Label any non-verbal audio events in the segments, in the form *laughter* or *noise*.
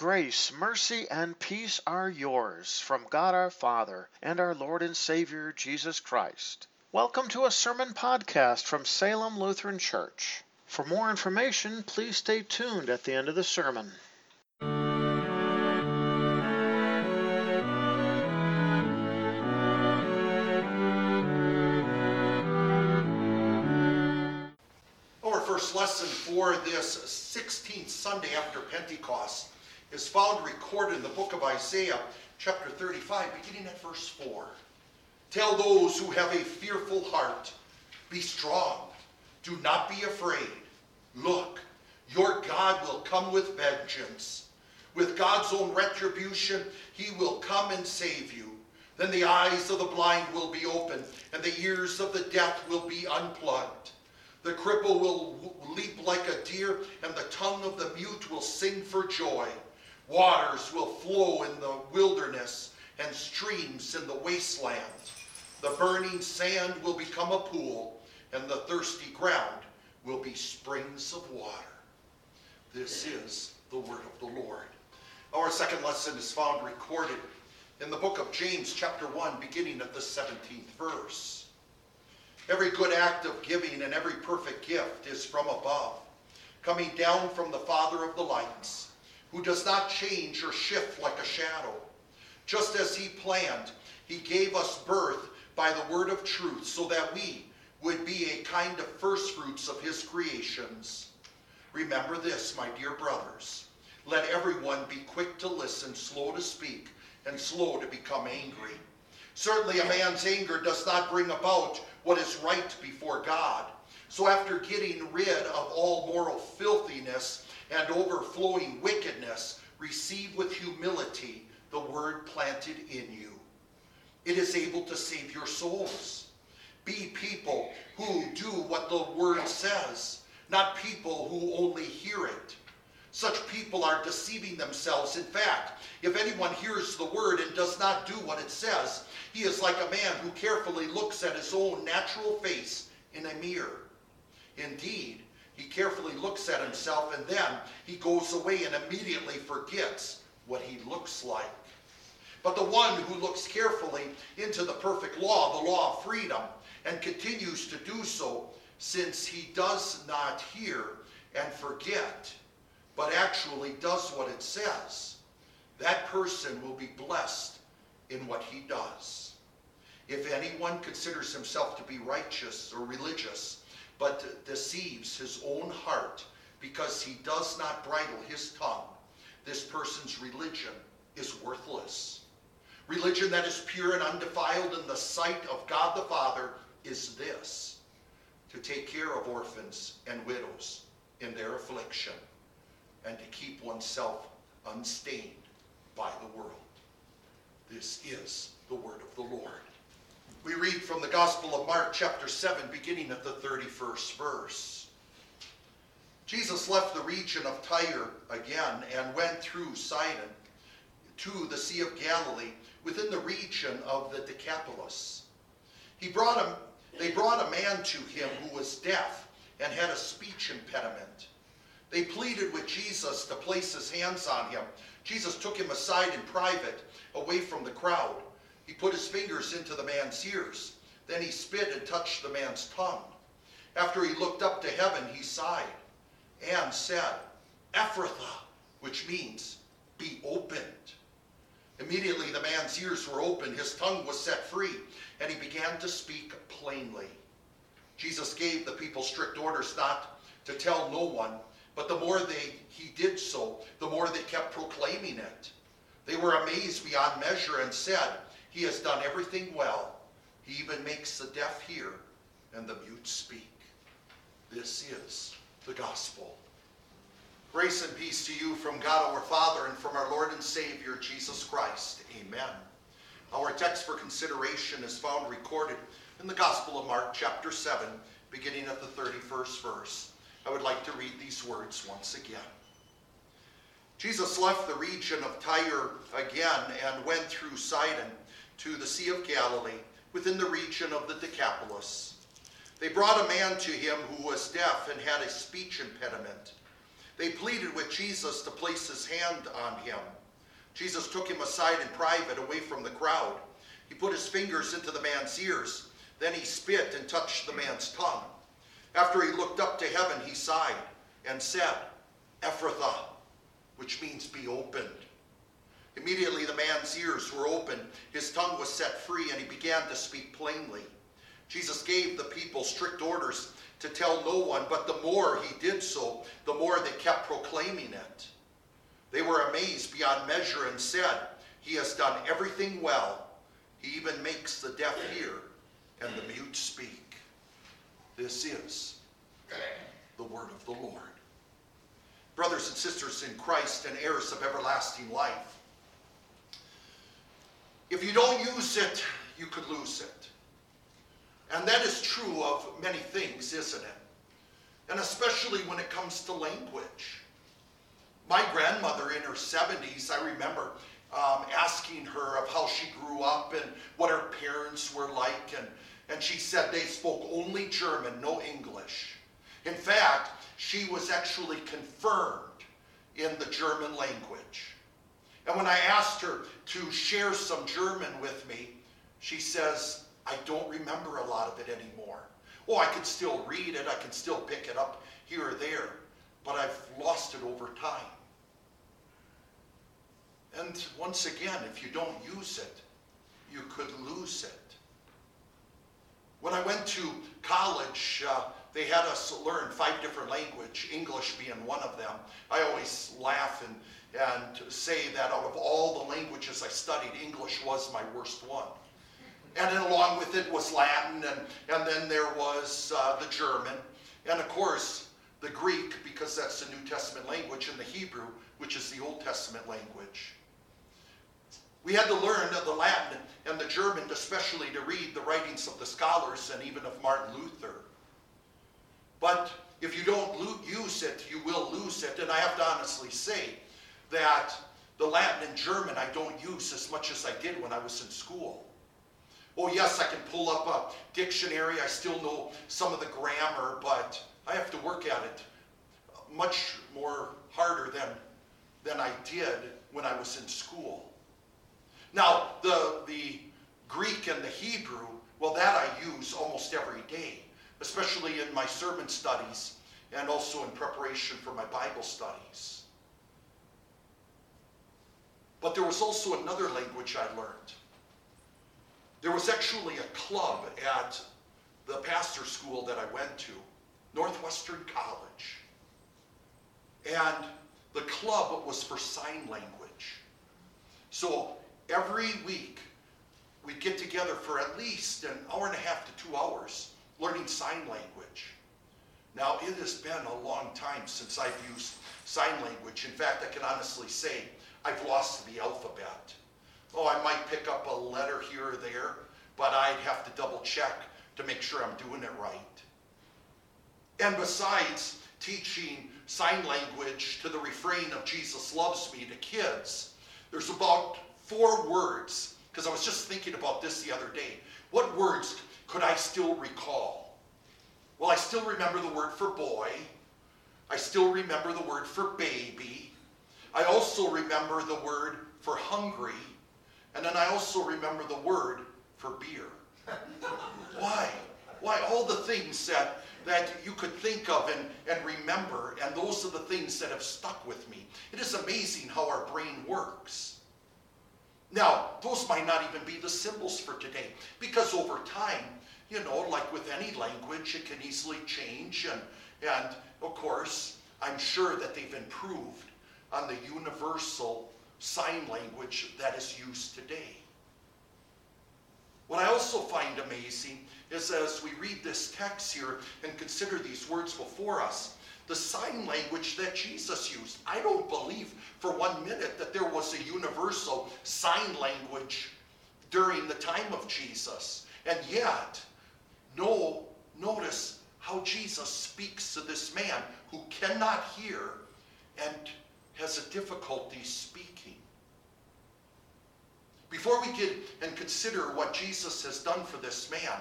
Grace, mercy, and peace are yours from God our Father and our Lord and Savior Jesus Christ. Welcome to a sermon podcast from Salem Lutheran Church. For more information, please stay tuned at the end of the sermon. Our first lesson for this 16th Sunday after Pentecost is found recorded in the book of Isaiah, chapter 35, beginning at verse 4. Tell those who have a fearful heart, be strong, do not be afraid. Look, your God will come with vengeance. With God's own retribution, he will come and save you. Then the eyes of the blind will be opened, and the ears of the deaf will be unplugged. The cripple will leap like a deer, and the tongue of the mute will sing for joy. Waters will flow in the wilderness, and streams in the wasteland. The burning sand will become a pool, and the thirsty ground will be springs of water. This is the word of the Lord. Our second lesson is found recorded in the book of James, chapter 1, beginning at the 17th verse. Every good act of giving and every perfect gift is from above, coming down from the Father of the lights, who does not change or shift like a shadow. Just as he planned, he gave us birth by the word of truth, so that we would be a kind of firstfruits of his creations. Remember this, my dear brothers. Let everyone be quick to listen, slow to speak, and slow to become angry. Certainly, a man's anger does not bring about what is right before God. So, after getting rid of all moral filthiness and overflowing wickedness, receive with humility the word planted in you. It is able to save your souls. Be people who do what the word says, not people who only hear it. Such people are deceiving themselves. In fact, if anyone hears the word and does not do what it says, he is like a man who carefully looks at his own natural face in a mirror. Indeed, he carefully looks at himself and then he goes away and immediately forgets what he looks like. But the one who looks carefully into the perfect law, the law of freedom, and continues to do so, since he does not hear and forget, but actually does what it says, that person will be blessed in what he does. If anyone considers himself to be righteous or religious, but deceives his own heart because he does not bridle his tongue, this person's religion is worthless. Religion that is pure and undefiled in the sight of God the Father is this to take care of orphans and widows in their affliction and to keep oneself unstained by the world. This is the word of the Lord. We read from the Gospel of Mark, chapter 7, beginning at the 31st verse. Jesus left the region of Tyre again and went through Sidon to the Sea of Galilee within the region of the Decapolis. He brought him, they brought a man to him who was deaf and had a speech impediment. They pleaded with Jesus to place his hands on him. Jesus took him aside in private, away from the crowd. He put his fingers into the man's ears. Then he spit and touched the man's tongue. After he looked up to heaven, he sighed and said, Ephphatha, which means be opened. Immediately the man's ears were opened, his tongue was set free, and he began to speak plainly. Jesus gave the people strict orders not to tell no one, but the more they he did so, the more they kept proclaiming it. They were amazed beyond measure and said, He has done everything well. He even makes the deaf hear and the mute speak. This is the gospel. Grace and peace to you from God our Father and from our Lord and Savior Jesus Christ. Amen. Our text for consideration is found recorded in the Gospel of Mark, chapter 7, beginning at the 31st verse. I would like to read these words once again. Jesus left the region of Tyre again and went through Sidon to the Sea of Galilee within the region of the Decapolis. They brought a man to him who was deaf and had a speech impediment. They pleaded with Jesus to place his hand on him. Jesus took him aside in private, away from the crowd. He put his fingers into the man's ears. Then he spit and touched the man's tongue. After he looked up to heaven, he sighed and said, Ephphatha, which means be opened. Immediately the man's ears were opened, his tongue was set free, and he began to speak plainly. Jesus gave the people strict orders to tell no one, but the more he did so, the more they kept proclaiming it. They were amazed beyond measure and said, He has done everything well. He even makes the deaf hear and the mute speak. This is the word of the Lord. Brothers and sisters in Christ and heirs of everlasting life, if you don't use it, you could lose it. And that is true of many things, isn't it? And especially when it comes to language. My grandmother in her 70s, I remember um, asking her of how she grew up and what her parents were like. And, and she said they spoke only German, no English. In fact, she was actually confirmed in the German language. And when I asked her to share some German with me, she says, I don't remember a lot of it anymore. Oh, I can still read it, I can still pick it up here or there, but I've lost it over time. And once again, if you don't use it, you could lose it. When I went to college, uh, they had us learn five different languages, English being one of them. I always laugh and, and say that out of all the languages I studied, English was my worst one. And then along with it was Latin, and, and then there was uh, the German, and of course the Greek, because that's the New Testament language, and the Hebrew, which is the Old Testament language. We had to learn the Latin and the German, especially to read the writings of the scholars and even of Martin Luther. But if you don't use it, you will lose it. And I have to honestly say that the Latin and German I don't use as much as I did when I was in school. Oh, yes, I can pull up a dictionary. I still know some of the grammar, but I have to work at it much more harder than, than I did when I was in school. Now, the, the Greek and the Hebrew, well, that I use almost every day, especially in my sermon studies and also in preparation for my Bible studies. But there was also another language I learned. There was actually a club at the pastor school that I went to, Northwestern College. And the club was for sign language. So every week we'd get together for at least an hour and a half to two hours learning sign language. Now, it has been a long time since I've used sign language. In fact, I can honestly say I've lost the alphabet. Oh, I might pick up a letter here or there, but I'd have to double check to make sure I'm doing it right. And besides teaching sign language to the refrain of Jesus loves me to kids, there's about four words, because I was just thinking about this the other day. What words could I still recall? Well, I still remember the word for boy. I still remember the word for baby. I also remember the word for hungry. And then I also remember the word for beer. *laughs* Why? Why? All the things that, that you could think of and, and remember, and those are the things that have stuck with me. It is amazing how our brain works. Now, those might not even be the symbols for today, because over time, you know, like with any language, it can easily change. And, and of course, I'm sure that they've improved on the universal sign language that is used today. What I also find amazing is as we read this text here and consider these words before us, the sign language that Jesus used. I don't believe for one minute that there was a universal sign language during the time of Jesus. And yet, no, notice how Jesus speaks to this man who cannot hear and has a difficulty speaking. Before we get and consider what Jesus has done for this man,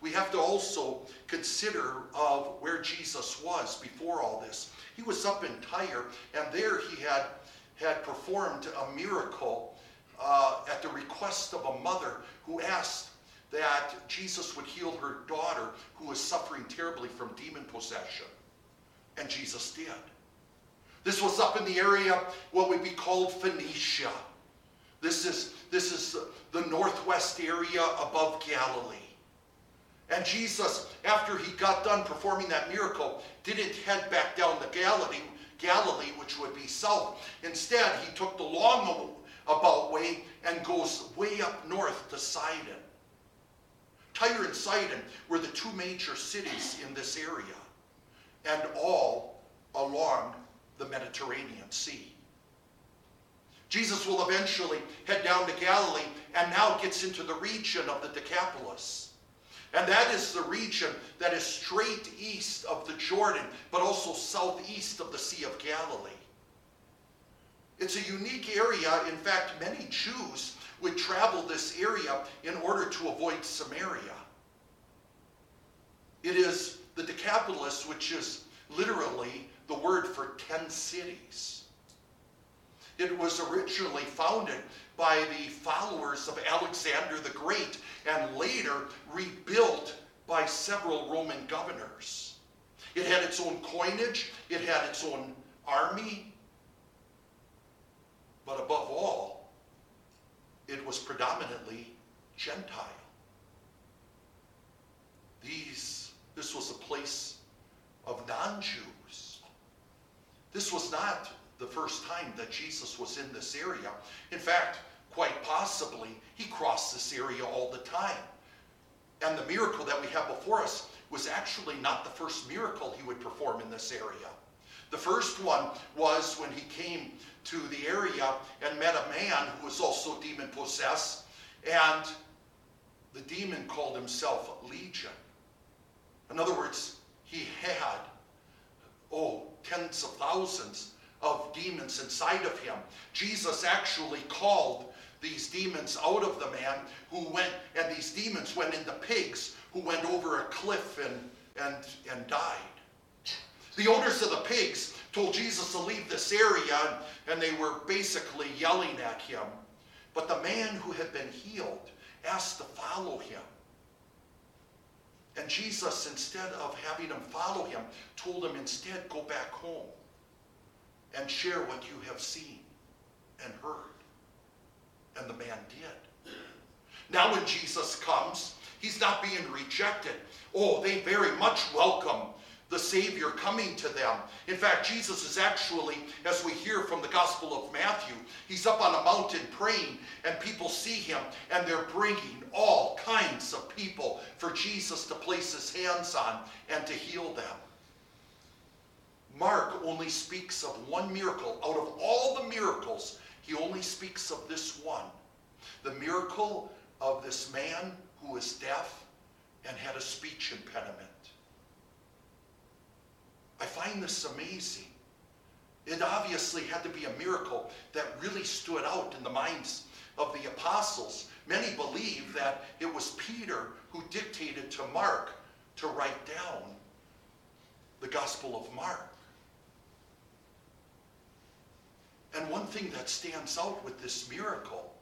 we have to also consider of where Jesus was before all this. He was up in Tyre, and there he had, had performed a miracle uh, at the request of a mother who asked that Jesus would heal her daughter who was suffering terribly from demon possession. And Jesus did. This was up in the area, what would be called Phoenicia. This is, this is the northwest area above Galilee. And Jesus, after he got done performing that miracle, didn't head back down the Galilee, Galilee, which would be south. Instead, he took the long about way and goes way up north to Sidon. Tyre and Sidon were the two major cities in this area, and all along the Mediterranean Sea. Jesus will eventually head down to Galilee and now gets into the region of the Decapolis. And that is the region that is straight east of the Jordan, but also southeast of the Sea of Galilee. It's a unique area. In fact, many Jews would travel this area in order to avoid Samaria. It is the Decapolis, which is literally the word for ten cities. It was originally founded by the followers of Alexander the Great and later rebuilt by several Roman governors. It had its own coinage, it had its own army, but above all, it was predominantly Gentile. These, this was a place of non Jews. This was not the first time that Jesus was in this area. In fact, quite possibly, he crossed this area all the time. And the miracle that we have before us was actually not the first miracle he would perform in this area. The first one was when he came to the area and met a man who was also demon possessed, and the demon called himself Legion. In other words, he had, oh, tens of thousands of demons inside of him. Jesus actually called these demons out of the man who went, and these demons went into pigs who went over a cliff and, and, and died. The owners of the pigs told Jesus to leave this area, and they were basically yelling at him. But the man who had been healed asked to follow him. And Jesus, instead of having him follow him, told him instead, go back home and share what you have seen and heard. And the man did. Now, when Jesus comes, he's not being rejected. Oh, they very much welcome the Savior coming to them. In fact, Jesus is actually, as we hear from the Gospel of Matthew, he's up on a mountain praying, and people see him, and they're bringing all kinds of people for Jesus to place his hands on and to heal them. Mark only speaks of one miracle. Out of all the miracles, he only speaks of this one the miracle of this man who was deaf and had a speech impediment. I find this amazing. It obviously had to be a miracle that really stood out in the minds of the apostles. Many believe that it was Peter who dictated to Mark to write down the Gospel of Mark. And one thing that stands out with this miracle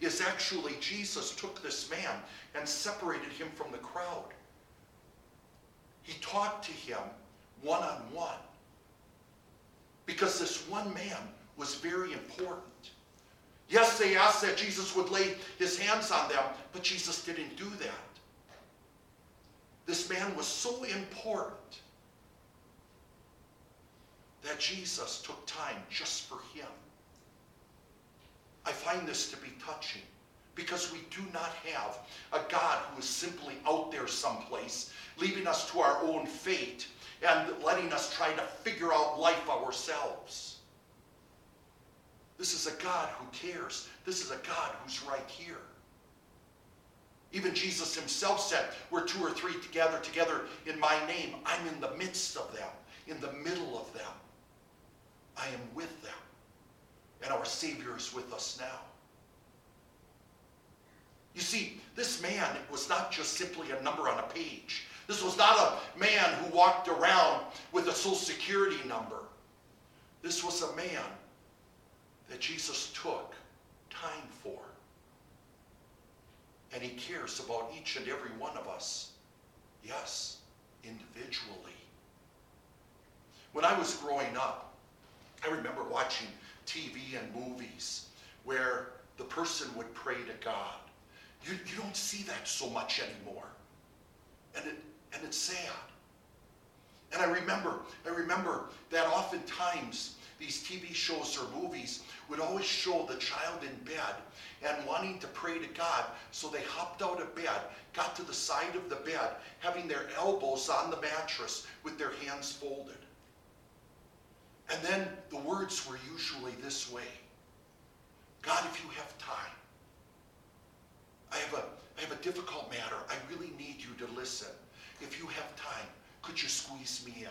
is actually Jesus took this man and separated him from the crowd. He talked to him one on one because this one man was very important. Yes, they asked that Jesus would lay his hands on them, but Jesus didn't do that. This man was so important that Jesus took time just for him. I find this to be touching because we do not have a God who is simply out there someplace, leaving us to our own fate and letting us try to figure out life ourselves. This is a God who cares. This is a God who's right here. Even Jesus himself said, Where two or three together, together in my name, I'm in the midst of them, in the middle of them. I am with them. And our Savior is with us now. You see, this man was not just simply a number on a page. This was not a man who walked around with a social security number. This was a man that Jesus took time for. And he cares about each and every one of us. Yes, individually. When I was growing up, I remember watching TV and movies where the person would pray to God. You, you don't see that so much anymore. And, it, and it's sad. And I remember, I remember that oftentimes these TV shows or movies would always show the child in bed and wanting to pray to God. So they hopped out of bed, got to the side of the bed, having their elbows on the mattress with their hands folded. And then the words were usually this way God, if you have time, I have a, I have a difficult matter. I really need you to listen. If you have time, could you squeeze me in?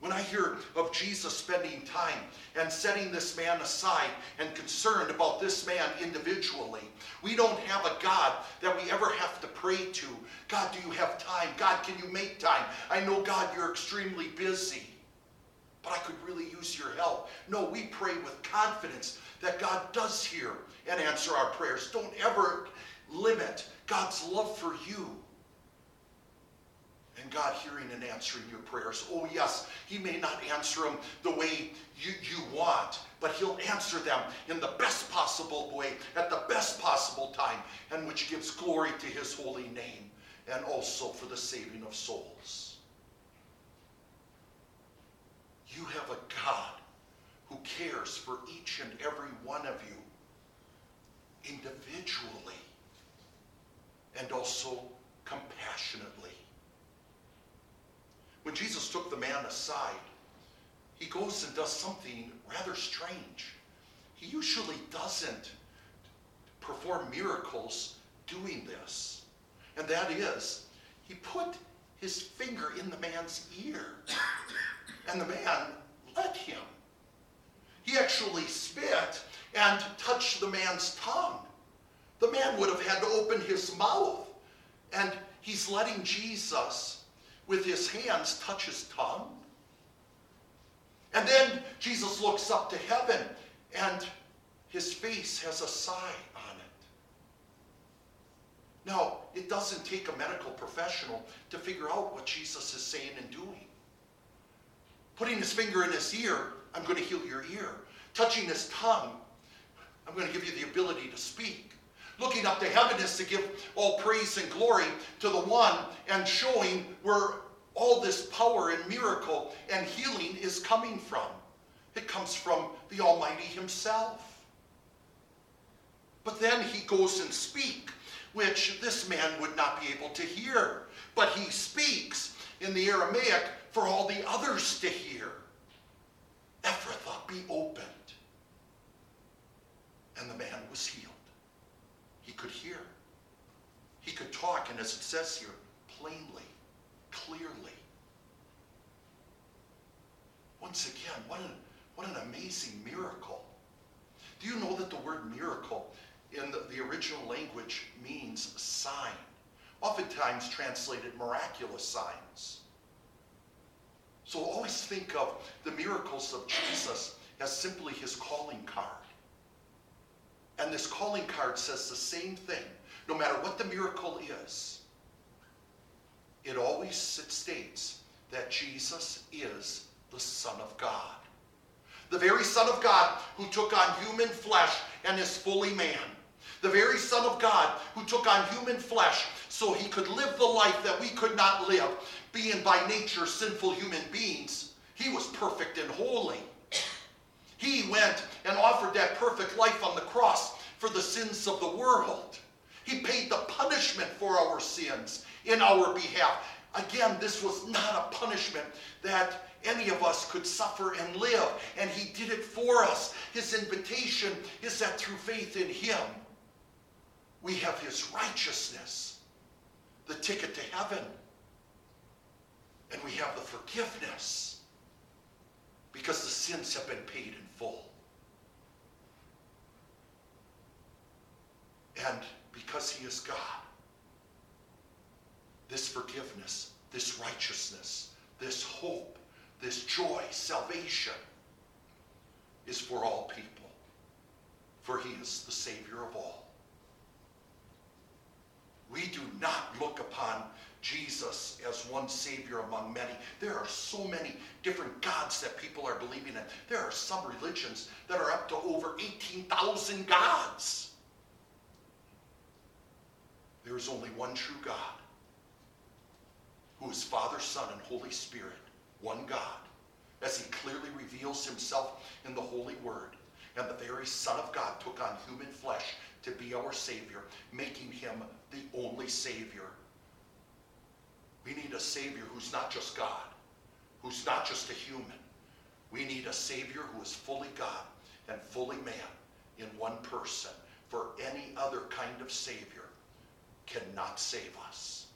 When I hear of Jesus spending time and setting this man aside and concerned about this man individually, we don't have a God that we ever have to pray to. God, do you have time? God, can you make time? I know, God, you're extremely busy, but I could really use your help. No, we pray with confidence that God does hear and answer our prayers. Don't ever limit God's love for you God hearing and answering your prayers. Oh, yes, He may not answer them the way you, you want, but He'll answer them in the best possible way, at the best possible time, and which gives glory to His holy name, and also for the saving of souls. You have a God who cares for each and every one of you individually and also compassionately. When Jesus took the man aside, he goes and does something rather strange. He usually doesn't perform miracles doing this. And that is, he put his finger in the man's ear. And the man let him. He actually spit and touched the man's tongue. The man would have had to open his mouth. And he's letting Jesus with his hands touch his tongue. And then Jesus looks up to heaven and his face has a sigh on it. Now, it doesn't take a medical professional to figure out what Jesus is saying and doing. Putting his finger in his ear, I'm going to heal your ear. Touching his tongue, I'm going to give you the ability to speak. Looking up to heaven is to give all praise and glory to the one and showing where all this power and miracle and healing is coming from. It comes from the Almighty Himself. But then he goes and speaks, which this man would not be able to hear. But he speaks in the Aramaic for all the others to hear. Ephphatha, be opened. And the man was healed. Could hear. He could talk, and as it says here, plainly, clearly. Once again, what an, what an amazing miracle. Do you know that the word miracle in the, the original language means sign? Oftentimes translated miraculous signs. So always think of the miracles of Jesus as simply his calling card. And this calling card says the same thing, no matter what the miracle is. It always states that Jesus is the Son of God. The very Son of God who took on human flesh and is fully man. The very Son of God who took on human flesh so he could live the life that we could not live, being by nature sinful human beings. He was perfect and holy. He went and offered that perfect life on the cross for the sins of the world. He paid the punishment for our sins in our behalf. Again, this was not a punishment that any of us could suffer and live, and He did it for us. His invitation is that through faith in Him, we have His righteousness, the ticket to heaven, and we have the forgiveness because the sins have been paid in full. And because he is God, this forgiveness, this righteousness, this hope, this joy, salvation is for all people, for he is the Savior of all. We do not look upon Jesus as one Savior among many. There are so many different gods that people are believing in. There are some religions that are up to over 18,000 gods. There is only one true God, who is Father, Son, and Holy Spirit, one God, as he clearly reveals himself in the Holy Word. And the very Son of God took on human flesh to be our Savior, making him the only Savior. We need a Savior who's not just God, who's not just a human. We need a Savior who is fully God and fully man in one person. For any other kind of Savior cannot save us.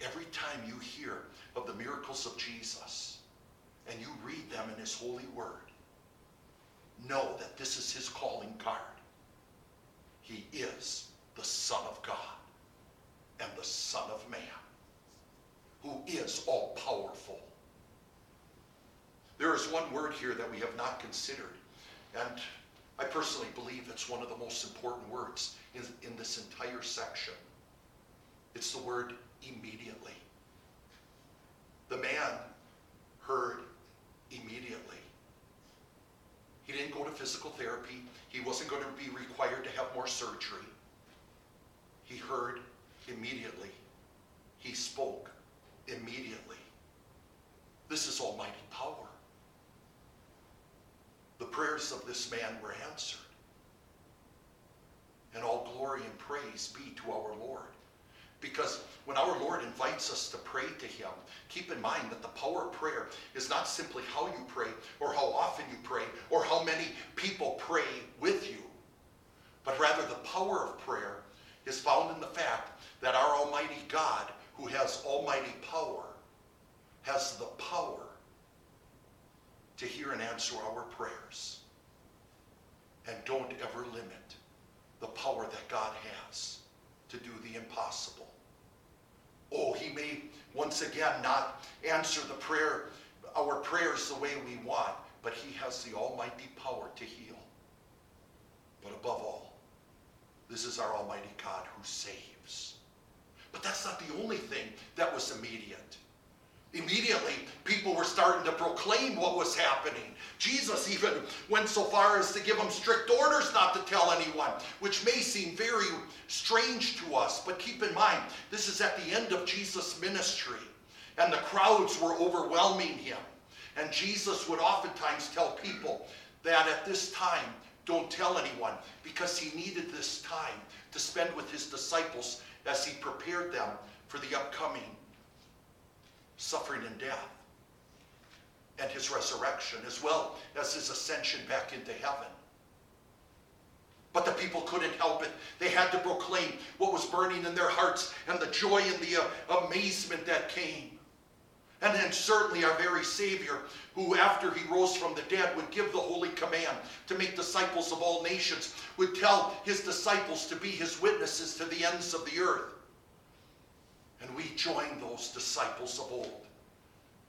Every time you hear of the miracles of Jesus and you read them in his holy word, know that this is his calling card. He is the Son of God the Son of Man, who is all powerful. There is one word here that we have not considered, and I personally believe it's one of the most important words in, in this entire section. It's the word immediately. The man heard immediately. He didn't go to physical therapy. He wasn't going to be required to have more surgery. He heard immediately. He spoke immediately. This is almighty power. The prayers of this man were answered. And all glory and praise be to our Lord. Because when our Lord invites us to pray to Him, keep in mind that the power of prayer is not simply how you pray or how often you pray or how many people pray with you, but rather the power of prayer is found in the fact that our Almighty God, who has almighty power, has the power to hear and answer our prayers. And don't ever limit the power that God has to do the impossible. Oh, he may once again not answer the prayer, our prayers the way we want, but he has the almighty power to heal. But above all, this is our almighty God who saves. But that's not the only thing that was immediate. Immediately, people were starting to proclaim what was happening. Jesus even went so far as to give them strict orders not to tell anyone, which may seem very strange to us. But keep in mind, this is at the end of Jesus' ministry, and the crowds were overwhelming him. And Jesus would oftentimes tell people that at this time, don't tell anyone, because he needed this time to spend with his disciples as he prepared them for the upcoming suffering and death, and his resurrection, as well as his ascension back into heaven. But the people couldn't help it. They had to proclaim what was burning in their hearts and the joy and the uh, amazement that came. And then certainly our very Savior, who after he rose from the dead would give the holy command to make disciples of all nations, would tell his disciples to be his witnesses to the ends of the earth. And we join those disciples of old,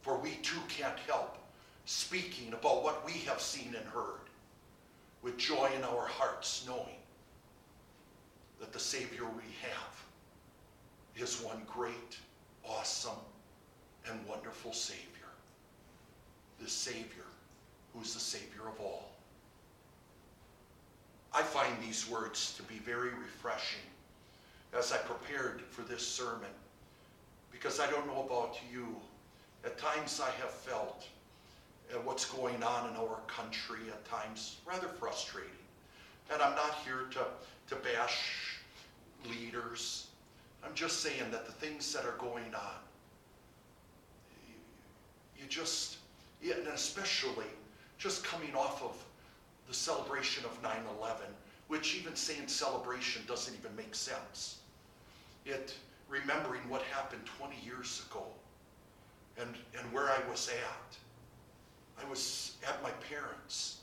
for we too can't help speaking about what we have seen and heard with joy in our hearts, knowing that the Savior we have is one great, awesome, and wonderful Savior. The Savior who's the Savior of all. I find these words to be very refreshing as I prepared for this sermon because I don't know about you. At times I have felt what's going on in our country at times rather frustrating. And I'm not here to, to bash leaders. I'm just saying that the things that are going on, you just, and especially just coming off of the celebration of 9 11, which even saying celebration doesn't even make sense. It, remembering what happened 20 years ago and, and where I was at. I was at my parents'.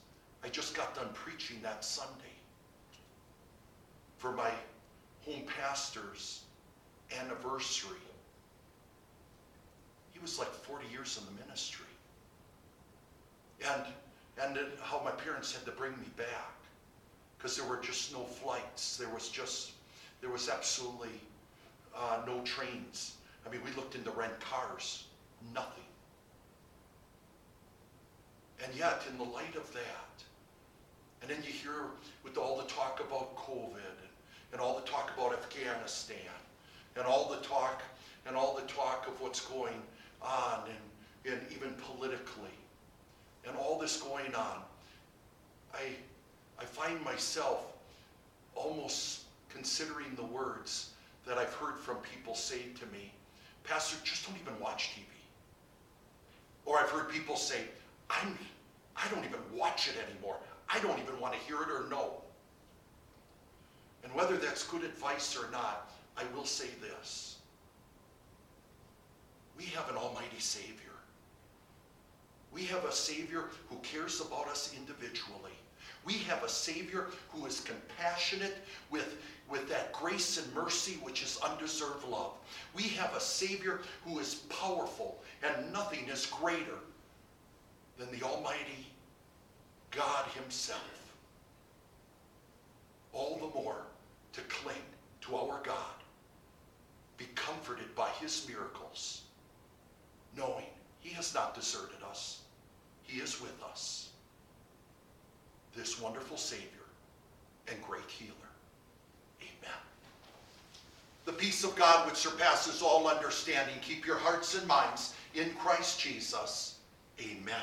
I just got done preaching that Sunday. for my home pastor's anniversary. He was like 40 years in the ministry. And, and how my parents had to bring me back because there were just no flights. There was just, there was absolutely uh, no trains. I mean, we looked into rent cars, nothing. And yet, in the light of that, and then you hear with all the talk about COVID and, and all the talk about Afghanistan and all the talk and all the talk of what's going on and, and even politically and all this going on, I, I find myself almost considering the words that I've heard from people say to me, Pastor, just don't even watch TV. Or I've heard people say, I'm, I don't even watch it anymore. I don't even want to hear it or know. And whether that's good advice or not, I will say this. We have an almighty Savior. We have a Savior who cares about us individually. We have a Savior who is compassionate with, with that grace and mercy which is undeserved love. We have a Savior who is powerful, and nothing is greater than the Almighty God Himself. All the more to cling to our God, be comforted by His miracles, knowing He has not deserted us, He is with us. This wonderful Savior and great healer. Amen. The peace of God which surpasses all understanding, keep your hearts and minds in Christ Jesus. Amen.